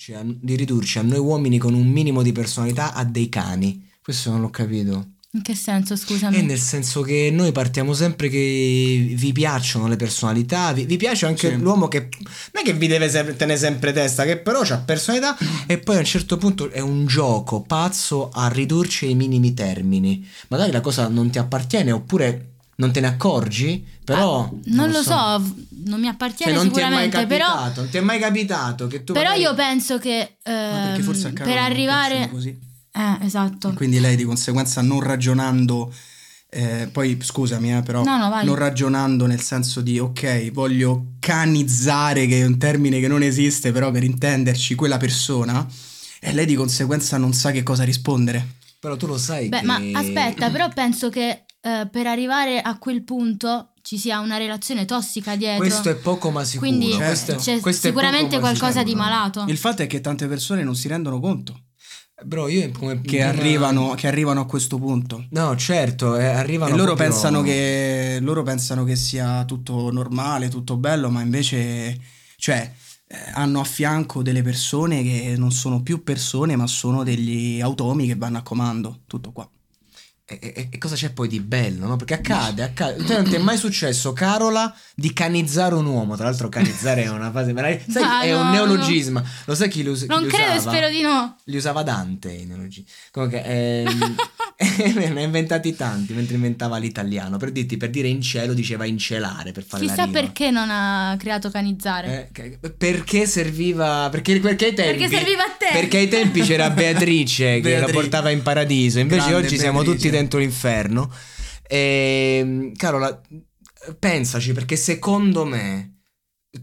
Cioè, a- di ridurci a noi uomini con un minimo di personalità a dei cani. Questo non l'ho capito. In che senso, scusami? E nel senso che noi partiamo sempre che vi piacciono le personalità, vi, vi piace anche l'uomo che non è che vi deve sempre, tenere sempre testa, che però ha personalità e poi a un certo punto è un gioco pazzo a ridurci ai minimi termini. Magari la cosa non ti appartiene oppure non te ne accorgi, però... Ah, non, lo so, v- non mi Cioè, appartiene non ti è mai sicuramente, però, capitato, non ti è mai capitato che tu però magari- io penso che Ma perché ehm, forse per non arrivare... così. Eh, esatto. Quindi lei di conseguenza non ragionando, eh, poi scusami, eh, però No, no, vai. non ragionando nel senso di ok, voglio canizzare, che è un termine che non esiste, però per intenderci quella persona, e lei di conseguenza non sa che cosa rispondere. Però tu lo sai Beh, che... ma aspetta, però penso che eh, per arrivare a quel punto ci sia una relazione tossica dietro. Questo è poco ma sicuro. Quindi questo è- c'è questo sicuramente qualcosa di malato. Il fatto è che tante persone non si rendono conto Bro, io come che, prima- arrivano, che arrivano a questo punto. No, certo, eh, arrivano E loro proprio- pensano, che, loro pensano che sia tutto normale, tutto bello, ma invece cioè, eh, hanno a fianco delle persone che non sono più persone, ma sono degli automi che vanno a comando. Tutto qua. E, e- cosa c'è poi di bello, no? Perché accade, accade. Cioè, non ti è mai successo, Carola, di canizzare un uomo. Tra l'altro, canizzare è una fase. meravigliosa. Sai, Ah, è no, un no. neologisma. Lo sai chi lo, chi Non li credo usava? spero di no. Li usava Dante i neologismi. Comunque, ehm, ne ha inventati tanti mentre inventava l'italiano. Per dirti, per dire in cielo diceva incelare per fare la Chissà rima. perché non ha creato canizzare. Eh, perché serviva perché, perché ai tempi Perché serviva a te. perché ai tempi c'era Beatrice che Beatrice. lo portava in paradiso invece Grande oggi siamo Beatrice. tutti dentro l'inferno e Carola pensaci perché secondo me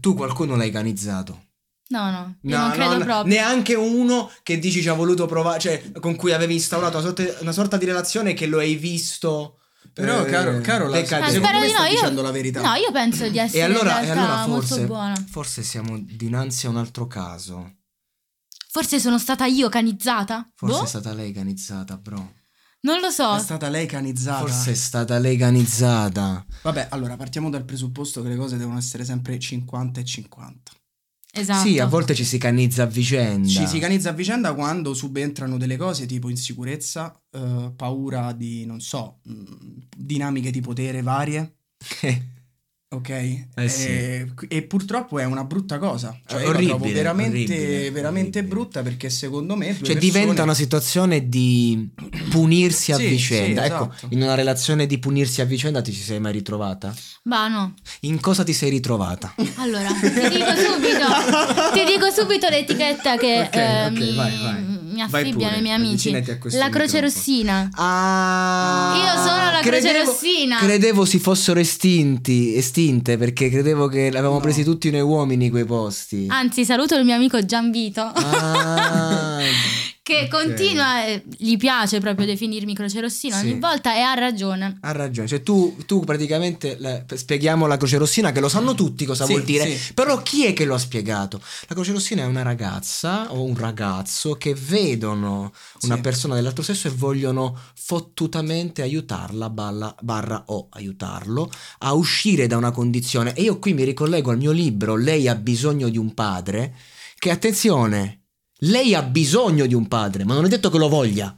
tu qualcuno l'hai canizzato No, no, io non credo no, proprio. neanche uno che dici ci ha voluto provare cioè con cui avevi instaurato una sorta, una sorta di relazione che lo hai visto Però, eh, Caro- Carola, decadere. Ah, secondo me no, io, dicendo la verità. No, io penso di essere e allora, in e allora forse, molto buona. forse siamo dinanzi a un altro caso Forse sono stata io canizzata? Forse Boh, è stata lei canizzata, bro. non lo so. È stata lei canizzata. Forse è stata lei canizzata. Vabbè, allora partiamo dal presupposto che le cose devono essere sempre 50 e 50. Esatto. Sì, a volte ci si canizza a vicenda. Ci si canizza a vicenda quando subentrano delle cose tipo insicurezza, eh, paura di, non so, mh, dinamiche di potere varie. Ok? Eh sì. e, e purtroppo è una brutta cosa. Cioè, È io la orribile, veramente, orribile, veramente orribile. brutta perché secondo me. Cioè persone- diventa una situazione di punirsi a Sì, vicenda. sì, ecco, esatto. in una relazione di punirsi a vicenda ti ci sei mai ritrovata? Bah, no. In cosa ti sei ritrovata? Allora, ti dico subito, ti dico subito l'etichetta che Ok, eh, ok, mi, vai, vai. Mi affibbiano i miei amici. La croce rossina. Ah, Io sono la croce credevo- rossina. Credevo si fossero estinti, estinte perché credevo che l'avevamo presi tutti noi uomini quei posti. Anzi, saluto il mio amico Gianvito. Ah, che Ok. continua, eh, gli piace proprio definirmi croce rossina ogni Sì. volta e ha ragione. Ha ragione, cioè tu, tu praticamente la- spieghiamo la croce rossina che lo sanno tutti cosa Sì, vuol dire, sì. però chi è che lo ha spiegato? La croce rossina è una ragazza o un ragazzo che vedono una Sì. persona dell'altro sesso e vogliono fottutamente aiutarla, balla- barra o aiutarlo a uscire da una condizione. E io qui mi ricollego al mio libro Lei ha bisogno di un padre, che attenzione, lei ha bisogno di un padre, ma non è detto che lo voglia.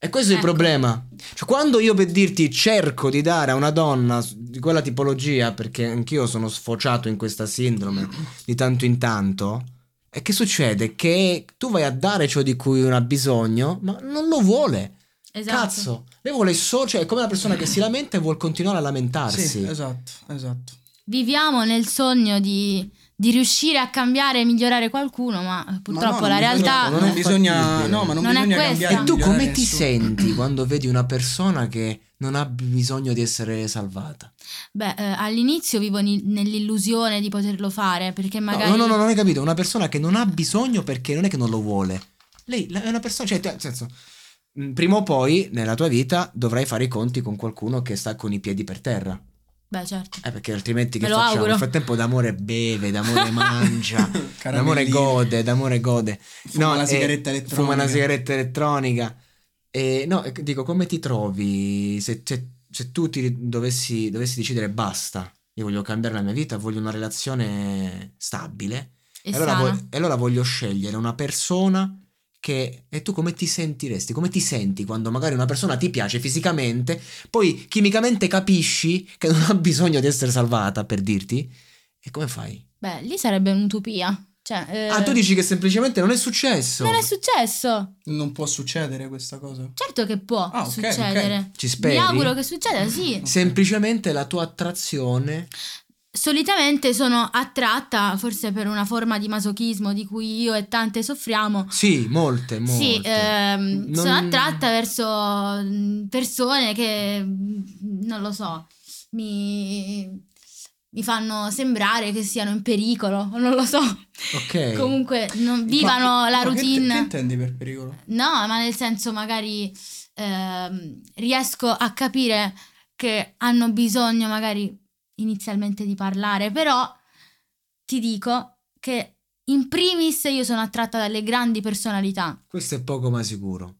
E questo è il Ecco. problema. Cioè, quando io per dirti cerco di dare a una donna di quella tipologia, perché anch'io sono sfociato in questa sindrome di tanto in tanto, e che succede? Che tu vai a dare ciò di cui uno ha bisogno, ma non lo vuole. Esatto. Cazzo, lei vuole solo, cioè è come una persona che si lamenta e vuole continuare a lamentarsi. Sì, esatto, esatto. Viviamo nel sogno di, di riuscire a cambiare e migliorare qualcuno, ma purtroppo Ma no, la realtà... bisogna- non, è bisogna, no, ma non, Non è bisogna questa. cambiare E tu come ti nessuno. senti quando vedi una persona che non ha bisogno di essere salvata? Beh, eh, all'inizio vivo ni- nell'illusione di poterlo fare, perché magari... No, no, no, non hai capito. Una persona che non ha bisogno perché non è che non lo vuole. Lei è una persona, cioè, nel senso, mh, prima o poi nella tua vita dovrai fare i conti con qualcuno che sta con i piedi per terra. Beh, certo. Eh, perché altrimenti che Me facciamo? auguro. Nel frattempo d'amore beve, d'amore mangia, d'amore gode, d'amore gode. Fuma la eh, sigaretta elettronica. Fuma una sigaretta elettronica. E no, eh, dico, come ti trovi se, se- se tu ti dovessi, dovessi decidere basta, io voglio cambiare la mia vita, voglio una relazione stabile. E E allora, sana. vo- e allora voglio scegliere una persona che... E tu come ti sentiresti? Come ti senti quando magari una persona ti piace fisicamente, poi chimicamente capisci che non ha bisogno di essere salvata, per dirti? E come fai? Beh, lì sarebbe un'utopia. Cioè, eh, Ah, tu dici che semplicemente non è successo. Non è successo. Non può succedere questa cosa. Certo che può Ah, ok, succedere. Ci speri? Mi auguro che succeda, sì. Semplicemente la tua attrazione... Solitamente sono attratta, forse per una forma di masochismo di cui io e tante soffriamo. Sì, molte, molte. Sì, ehm, Non- sono attratta verso persone che, non lo so, mi, mi fanno sembrare che siano in pericolo, non lo so. Ok. Comunque non vivano Ma- la no, che te- routine. Che, intendi per pericolo? No, ma nel senso magari ehm, riesco a capire che hanno bisogno magari inizialmente di parlare, però ti dico che in primis io sono attratta dalle grandi personalità. Questo è poco ma sicuro.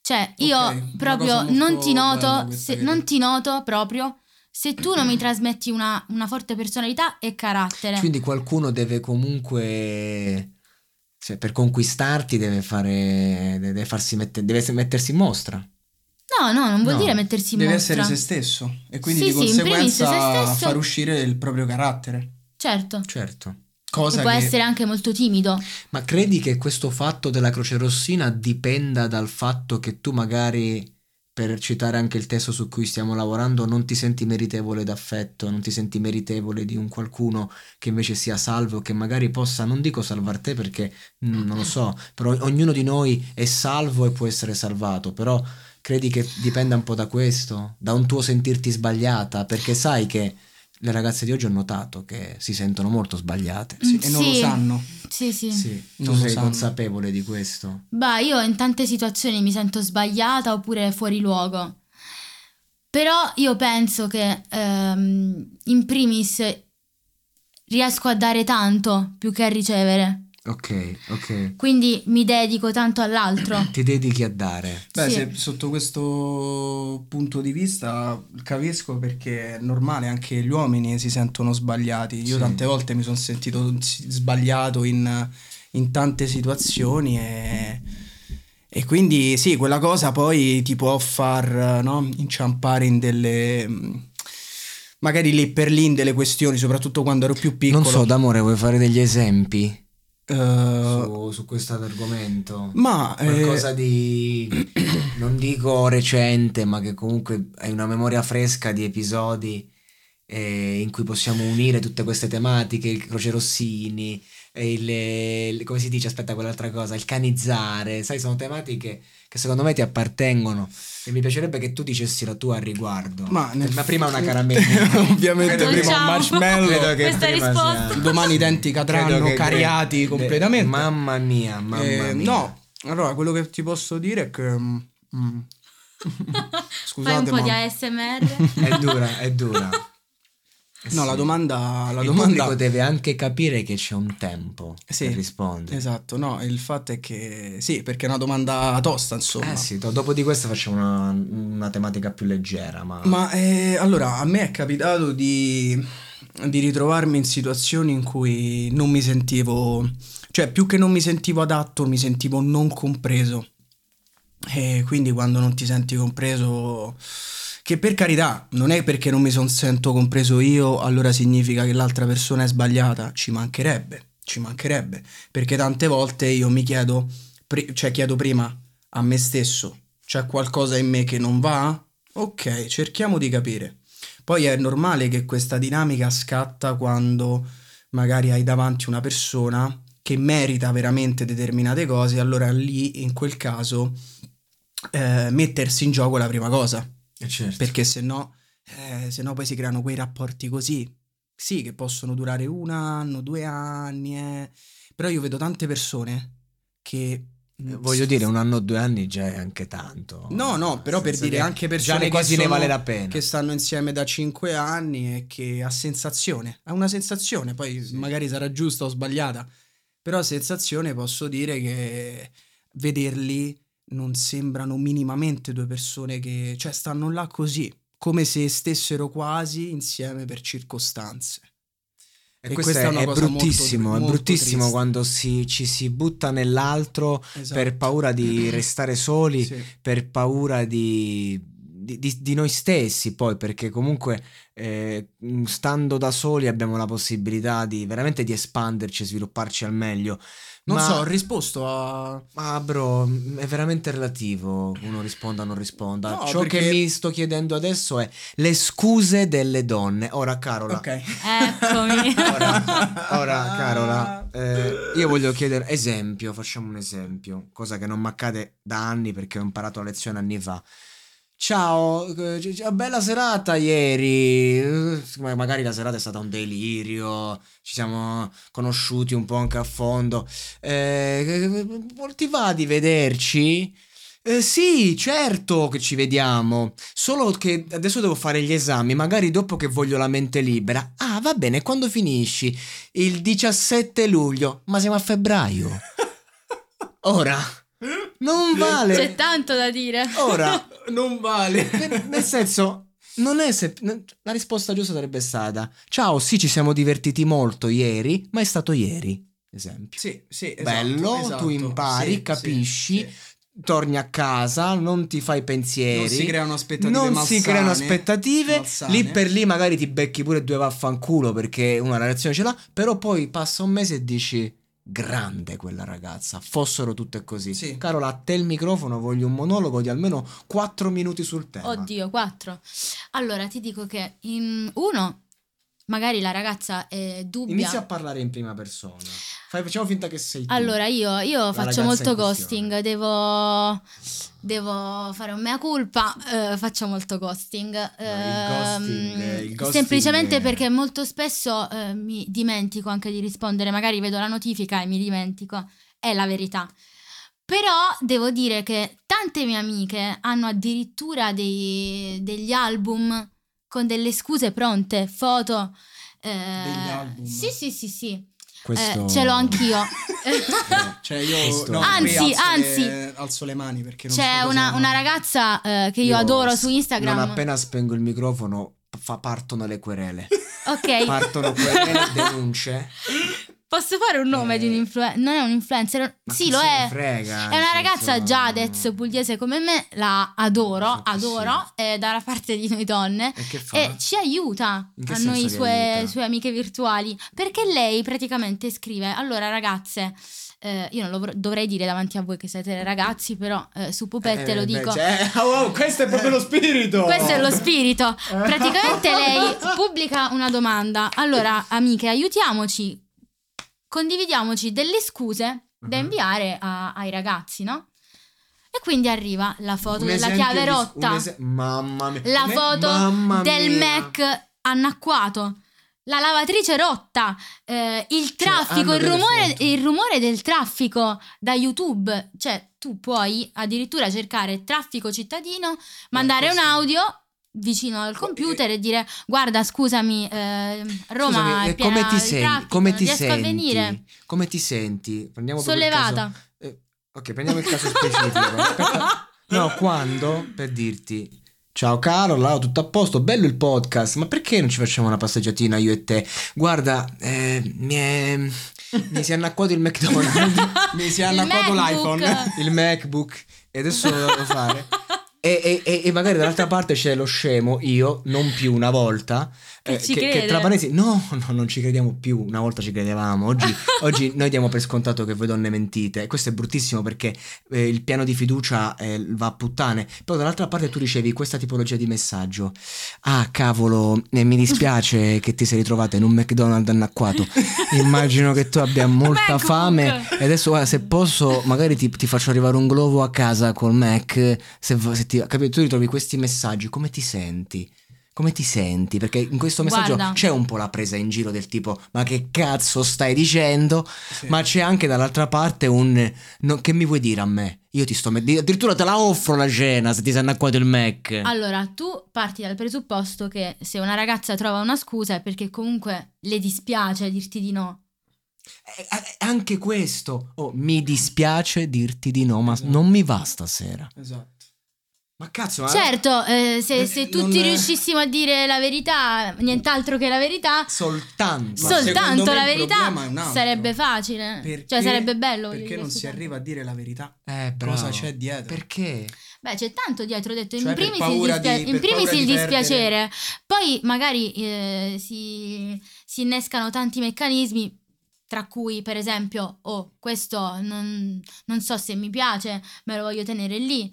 Cioè, io Ok, una proprio non ti noto, se- non ti noto proprio se tu non mi trasmetti una, una forte personalità e carattere. Quindi qualcuno deve comunque... cioè, per conquistarti deve fare... deve farsi mette- deve mettersi in mostra. No, no, non vuol No, dire mettersi in Deve mostra. essere se stesso e quindi Sì, di sì, conseguenza stesso. far uscire il proprio carattere. Certo. Certo. Cosa Che può che essere anche molto timido. Ma credi che questo fatto della Croce Rossina dipenda dal fatto che tu magari, per citare anche il testo su cui stiamo lavorando, non ti senti meritevole d'affetto, non ti senti meritevole di un qualcuno che invece sia salvo, che magari possa, non dico salvar te perché mm, non lo so, però ognuno di noi è salvo e può essere salvato, però credi che dipenda un po' da questo, da un tuo sentirti sbagliata, perché sai che le ragazze di oggi ho notato che si sentono molto sbagliate. Sì, e non lo Sì. sanno. Sì, sì. Sì, tu Non lo sei sanno. consapevole di questo. Bah, io in tante situazioni mi sento sbagliata oppure fuori luogo. Però io penso che ehm, in primis riesco a dare tanto più che a ricevere. Ok, ok. Quindi mi dedico tanto all'altro. Ti dedichi a dare. Beh, Sì. se sotto questo punto di vista capisco perché è normale, anche gli uomini si sentono sbagliati. Io Sì. tante volte mi sono sentito sbagliato in, in tante situazioni e, e quindi sì, quella cosa poi ti può far no, inciampare in delle... Magari lì per lì in delle questioni, soprattutto quando ero più piccolo. Non so, d'amore, vuoi fare degli esempi Eh, su, su questo argomento? ma eh, Qualcosa di, non dico recente, ma che comunque hai una memoria fresca di episodi eh, in cui possiamo unire tutte queste tematiche, il Croce Rossini, il, il- come si dice, aspetta quell'altra cosa, il canizzare, sai, sono tematiche che secondo me ti appartengono e mi piacerebbe che tu dicessi la tua al riguardo. Ma nel- prima una caramellina. Ovviamente Credo prima un marshmallow. credo che Questa prima risposta. sia- Domani i denti cadranno cariati che- completamente. Mamma mia, mamma Eh, mia. no, Allora, quello che ti posso dire è che... mm, mm, Fai un po' ma- di ASMR. È dura, è dura. No, la domanda... La Il domanda... pubblico deve anche capire che c'è un tempo Sì, per rispondere. Esatto, no, il fatto è che... Sì, perché è una domanda tosta, insomma. Eh sì, do- dopo di questo facciamo una, una tematica più leggera, ma... Ma eh, allora, a me è capitato di, di ritrovarmi in situazioni in cui non mi sentivo, cioè più che non mi sentivo adatto, mi sentivo non compreso. E quindi quando non ti senti compreso, che per carità, non è perché non mi son, sento compreso io, allora significa che l'altra persona è sbagliata, ci mancherebbe, ci mancherebbe, perché tante volte io mi chiedo, pri- cioè chiedo prima a me stesso, c'è qualcosa in me che non va? Ok, cerchiamo di capire. Poi è normale che questa dinamica scatta quando magari hai davanti una persona che merita veramente determinate cose, allora lì in quel caso eh, mettersi in gioco è la prima cosa, certo. perché se no, eh, se no poi si creano quei rapporti così, sì, che possono durare un anno, due anni, eh. però io vedo tante persone che... Eh, Voglio dire, un anno o due anni già è anche tanto. No, no, però per dire che- anche persone ne che quasi ne sono- vale la pena. che stanno insieme da 5 anni e che ha sensazione, ha una sensazione, poi magari sarà giusta o sbagliata, però sensazione posso dire che vederli non sembrano minimamente due persone che, cioè stanno là così, come se stessero quasi insieme per circostanze. E, E questo questa è, è è cosa molto- bruttissimo, è bruttissimo triste. quando si, ci si butta nell'altro Esatto. per paura di restare soli, Sì. per paura di, di- di- di noi stessi poi, perché comunque eh, stando da soli abbiamo la possibilità di veramente di espanderci e svilupparci al meglio. Non Ma- so, ho risposto a... Ma bro, è veramente relativo, uno risponda o non risponda. No, Ciò perché- che mi sto chiedendo adesso è le scuse delle donne. Ora, Carola, Ok. Eccomi. Ora, ora, Carola, eh, io voglio chiedere esempio, facciamo un esempio, cosa che non mi accade da anni perché ho imparato la lezione anni fa. Ciao, eh, c- bella serata ieri. eh, ma- Magari la serata è stata un delirio. Ci siamo conosciuti un po' anche a fondo. Eh, ti va di vederci? Eh, sì, certo che ci vediamo. Solo che adesso devo fare gli esami, magari dopo che voglio la mente libera. Ah, va bene, quando finisci? Il 17 luglio. Ma siamo a febbraio. Ora, non vale. C'è tanto da dire. Ora, non vale. nel, nel senso, non è se- la risposta giusta sarebbe stata: Ciao, sì, ci siamo divertiti molto ieri, ma è stato ieri. Esempio. Sì, sì, esatto, Bello, esatto, tu impari, sì, capisci, sì, sì. torni a casa, non ti fai pensieri. Non si creano aspettative Non si malsane, creano aspettative. malsane. Lì per lì magari ti becchi pure due vaffanculo perché una relazione ce l'ha. Però poi passa un mese e dici. Grande quella ragazza, fossero tutte così. Sì. Carola, a te il microfono, voglio un monologo di almeno 4 minuti sul tema. Oddio, quattro. Allora, ti dico che in uno, magari la ragazza è dubbia. Inizia a parlare in prima persona. Fai- facciamo finta che sei tu. Allora, io, io faccio molto ghosting, devo, devo fare un mea culpa, eh, faccio molto ghosting. ghosting, Ehm, eh, il ghosting semplicemente perché molto spesso eh, mi dimentico anche di rispondere, magari vedo la notifica e mi dimentico, è la verità. Però devo dire che tante mie amiche hanno addirittura dei- degli album con delle scuse pronte, foto. eh, Degli album? Sì, sì, sì, sì. Questo... Eh, ce l'ho anch'io. Cioè io Questo- no, Anzi, alzo anzi. le, alzo le mani perché non C'è so cosa- una, una ragazza eh, che io, Io adoro su Instagram. Non appena spengo il microfono, fa- partono le querele. Ok, Partono querele, denunce. posso fare un nome Eh. di un influencer? Non è un influencer, sì, lo è. frega, È una ragazza senso- Jadez, pugliese come me, la adoro, adoro, è dalla parte di noi donne. E? E ci aiuta a noi sue, sue amiche virtuali perché lei praticamente scrive: Allora, ragazze, eh, io non lo dovrei dire davanti a voi che siete ragazzi, però eh, su Pupette Eh, lo beh, dico. cioè, oh, oh, questo è proprio lo spirito. Questo è lo spirito. Praticamente lei pubblica una domanda. Allora, amiche, aiutiamoci, condividiamoci delle scuse da Mhm. inviare a- ai ragazzi, no? E quindi arriva la foto Un della chiave rotta, ese- Mamma mia. la Me- foto mamma del mia. Mac annacquato. La lavatrice rotta, eh, il traffico, hanno il rumore, il rumore del traffico da YouTube, cioè tu puoi addirittura cercare traffico cittadino, mandare un audio vicino al computer e dire guarda scusami eh, Roma Scusami, è e piena come ti senti? traffico, Come ti senti? Come ti senti? Prendiamo sollevata caso- eh, ok, prendiamo il caso specifico. Aspetta. No, quando per dirti Ciao Carola, tutto a posto, bello il podcast, ma perché non ci facciamo una passeggiatina io e te? Guarda, eh, mi, è- mi si è annacquato il McDonald's, Mi si è annacquato l'iPhone. il MacBook e adesso lo devo fare. E, e- e- magari dall'altra parte c'è lo scemo, io, non più una volta. Eh, Che ci che, crede. tra parentesi, no, no, non ci crediamo più. Una volta ci credevamo. Oggi, oggi noi diamo per scontato che voi donne mentite. E questo è bruttissimo perché eh, il piano di fiducia eh, va a puttane. Però dall'altra parte tu ricevi questa tipologia di messaggio. Ah, cavolo, eh, mi dispiace che ti sei ritrovata in un McDonald's annacquato. Immagino che tu abbia molta MacBook. fame. E adesso, guarda, se posso, magari ti, ti faccio arrivare un globo a casa col Mac. Se, se ti, capito? Tu ritrovi questi messaggi, come ti senti? Come ti senti? Perché in questo messaggio Guarda. c'è un po' la presa in giro del tipo: Ma che cazzo stai dicendo? Ma c'è anche dall'altra parte un no, che mi vuoi dire a me? Io ti sto mettendo. Addirittura te la offro la cena se ti sei annacquato il Mac. allora tu parti dal presupposto che se una ragazza trova una scusa è perché comunque le dispiace dirti di no Eh, eh, anche questo. Oh, mi dispiace dirti di no, ma non mi va stasera. Esatto. Ma cazzo, ma certo eh, se, se Perché tutti non è- riuscissimo a dire la verità nient'altro che la verità soltanto. Soltanto la verità sarebbe facile Perché- cioè sarebbe bello Perché non si arriva a dire la verità? Eh, bravo. Cosa c'è dietro? Perché? Beh, c'è tanto dietro, ho detto, in Cioè, per primis, il, dispia- di- in primis il di dispiacere, poi magari eh, si, si innescano tanti meccanismi, tra cui per esempio, oh, questo non, non so se mi piace, me lo voglio tenere lì.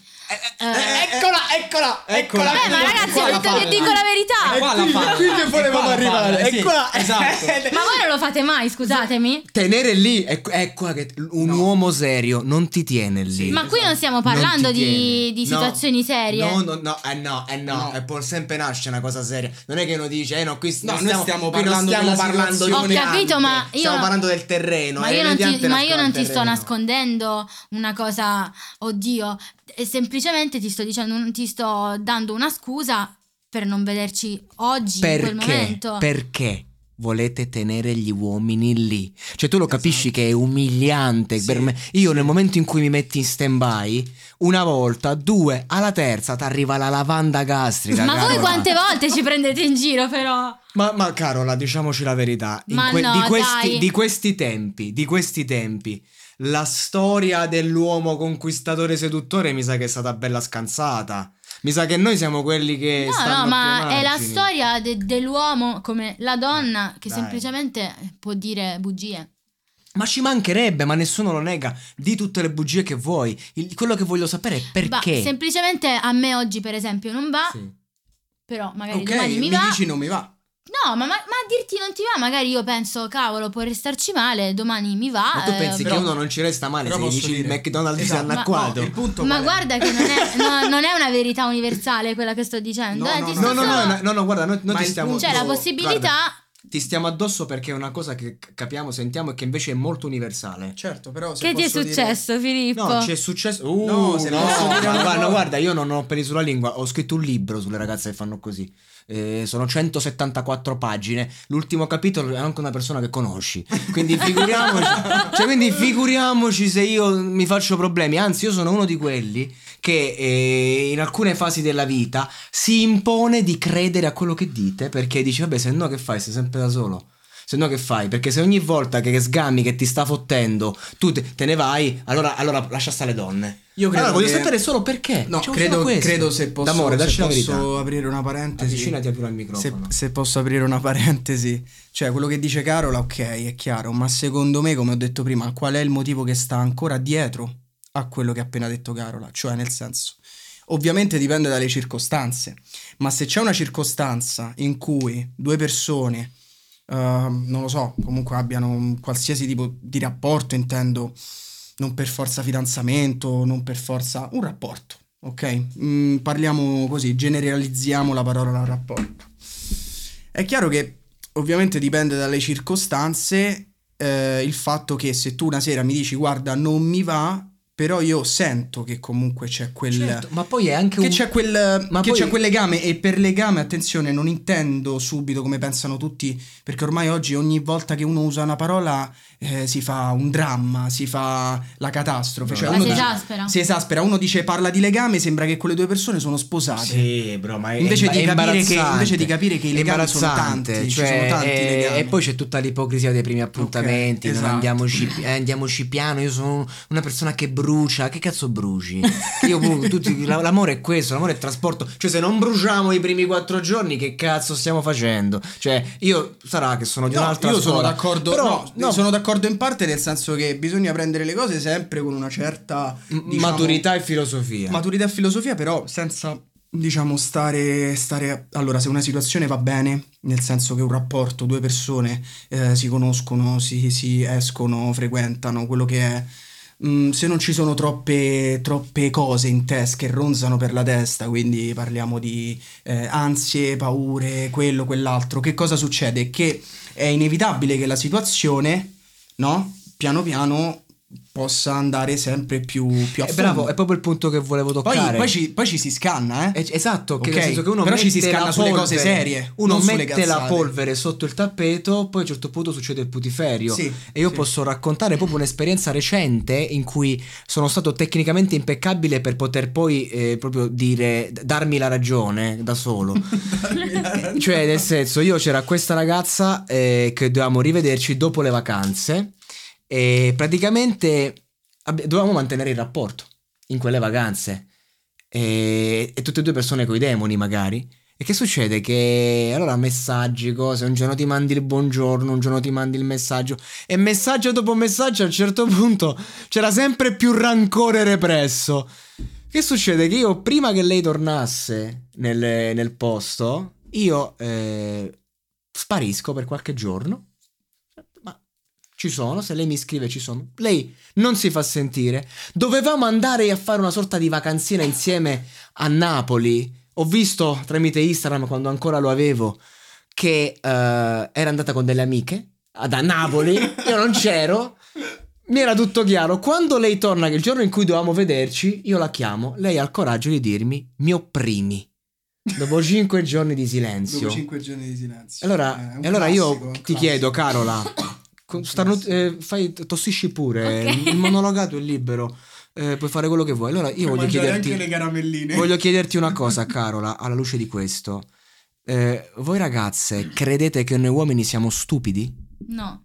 Eh, eccola, eccola, Eccola. Beh, ma ragazzi, ho detto che dico la verità. Eh, qua la falla. qui che volevamo arrivare, è qua. Esatto. Ma voi non lo fate mai, scusatemi? Tenere lì, è, è qua che un No. uomo serio non ti tiene lì. Sì. Ma qui non stiamo Non parlando ti di, di No. situazioni serie. No, no, no, eh no, eh no, No. e può sempre nascere una cosa seria. Non è che uno dice, eh no, qui No, non noi stiamo, stiamo qui non parlando stiamo parlando di Ho capito, ma io- Stiamo parlando del terreno. Ma eh, io, non ti, ma io non ti sto nascondendo una cosa, oddio, semplicemente ti sto dicendo, ti sto dando una scusa per non vederci oggi, in quel Perché? momento. Perché? Volete tenere gli uomini lì. Cioè, tu lo capisci che è umiliante Esatto. Sì, per me. Io, nel momento in cui mi metti in stand-by, una volta, due, alla terza ti arriva la lavanda gastrica. Ma voi Carola. quante volte ci prendete in giro, però? Ma, ma Carola, diciamoci la verità, que- no, di, questi, di questi tempi, di questi tempi, la storia dell'uomo conquistatore seduttore mi sa che è stata bella scansata. Mi sa che noi siamo quelli che No, no, ma è la storia de- dell'uomo come la donna che Dai. semplicemente può dire bugie. Ma ci mancherebbe, ma nessuno lo nega. Di tutte le bugie che vuoi. Il- quello che voglio sapere è perché. semplicemente a me oggi, per esempio, non va, Sì. però magari Ok, domani mi, mi va. dici non mi va. No, ma, ma- ma a dirti non ti va, magari io penso, cavolo, può restarci male, domani mi va. Ma tu eh, pensi però- che uno non ci resta male se dici il dire- McDonald's si è Esatto, ma- annacquato? no, il punto Ma guarda che non è, no, non è una verità universale quella che sto dicendo. No, eh, no, no, No, no, no, no, no, guarda, noi, noi Ma ti il stiamo... C'è la no, possibilità. guarda, ti stiamo addosso perché è una cosa che capiamo, sentiamo e che invece è molto universale. Certo, però se Che ti è posso dire- successo, Filippo? No, c'è successo. Uh, No, no, se dire ma una guarda, io non ho peli sulla lingua. Ho scritto un libro sulle ragazze che fanno così. Eh, sono 174 pagine. L'ultimo capitolo è anche una persona che conosci. Quindi figuriamoci, cioè, quindi figuriamoci se io mi faccio problemi. Anzi, io sono uno di quelli che eh, in alcune fasi della vita si impone di credere a quello che dite perché dici, vabbè, se no che fai? Sei sempre da solo. Se no che fai? Perché se ogni volta che sgami che ti sta fottendo tu te, te ne vai, allora, allora lascia stare le donne. Io credo allora voglio che- sapere solo perché. No, Diciamo credo, credo se posso, D'amore, se posso aprire una parentesi. Avvicinati al Se, microfono. se posso aprire una parentesi, cioè quello che dice Carola, ok, è chiaro, ma secondo me, come ho detto prima, qual è il motivo che sta ancora dietro a quello che ha appena detto Carola? Cioè, nel senso, ovviamente dipende dalle circostanze, ma se c'è una circostanza in cui due persone, ehm, non lo so, comunque abbiano un qualsiasi tipo di rapporto, intendo, non per forza fidanzamento, non per forza un rapporto, ok? Mm, parliamo così, generalizziamo la parola rapporto. È chiaro che ovviamente dipende dalle circostanze eh, il fatto che se tu una sera mi dici guarda non mi va, però io sento che comunque c'è quel Certo, ma poi è anche che un... c'è quel, Ma che poi- c'è quel legame e per legame attenzione non intendo subito come pensano tutti perché ormai oggi ogni volta che uno usa una parola eh, si fa un dramma si fa la catastrofe cioè Ma uno si dice- esaspera. si esaspera uno dice parla di legame sembra che quelle due persone sono sposate Sì, bro, ma è, Invece è di capire che- invece di capire che i È legami sono tanti, ci cioè, sono tanti e, legami. e poi c'è tutta l'ipocrisia dei primi appuntamenti, non esatto. andiamoci, eh, andiamoci piano, io sono una persona che brucia, che cazzo bruci? Io tutti- la- l'amore è questo, l'amore è trasporto, cioè se non bruciamo i primi quattro giorni che cazzo stiamo facendo? Cioè io sarà che sono di No, un'altra io sono scuola, d'accordo, però no, no, sono d'accordo in parte nel senso che bisogna prendere le cose sempre con una certa diciamo, maturità e filosofia. maturità e filosofia, però senza diciamo stare, stare allora se una situazione va bene nel senso che un rapporto due persone eh, si conoscono si, si escono frequentano quello che è mm, se non ci sono troppe, troppe cose in testa che ronzano per la testa, quindi parliamo di eh, ansie, paure, quello, quell'altro, che cosa succede? Che è inevitabile che la situazione, no? Piano piano possa andare sempre più, più a Eh, fondo. bravo, è proprio il punto che volevo Poi, toccare. poi ci, poi ci si scanna, eh? Eh, Esatto, che Ok, nel senso che uno però ci si scanna sulle polvere, cose serie, uno mette la polvere sotto il tappeto, poi a un certo punto succede il putiferio. Sì, e io sì. posso raccontare proprio un'esperienza recente in cui sono stato tecnicamente impeccabile per poter poi eh, proprio dire, darmi la ragione da solo. cioè, nel senso, io c'era questa ragazza eh, che dovevamo rivederci dopo le vacanze e praticamente dovevamo mantenere il rapporto in quelle vacanze e, e tutte e due persone coi demoni magari. E che succede? Che allora messaggi, cose, un giorno ti mandi il buongiorno, un giorno ti mandi il messaggio e messaggio dopo messaggio a un certo punto c'era sempre più rancore represso. Che succede? Che io prima che lei tornasse nel, nel posto, io eh, sparisco per qualche giorno. Ci sono, se lei mi scrive ci sono. Lei non si fa sentire. Dovevamo andare a fare una sorta di vacanzina insieme a Napoli. Ho visto tramite Instagram quando ancora lo avevo che eh, era andata con delle amiche ad a Napoli. Io non c'ero. Mi era tutto chiaro. Quando lei torna, che il giorno in cui dovevamo vederci, io la chiamo. Lei ha il coraggio di dirmi: Mi opprimi. Dopo cinque giorni di silenzio. Dopo 5 giorni di silenzio. Allora, Eh, allora classico, io ti classico. chiedo, Carola, starnu- eh, fai, tossisci pure, Ok. il monologato è libero, eh, puoi fare quello che vuoi. Allora io voglio chiederti, anche le caramelline. voglio chiederti una cosa, Carola, alla luce di questo. Eh, voi ragazze credete che noi uomini siamo stupidi? No.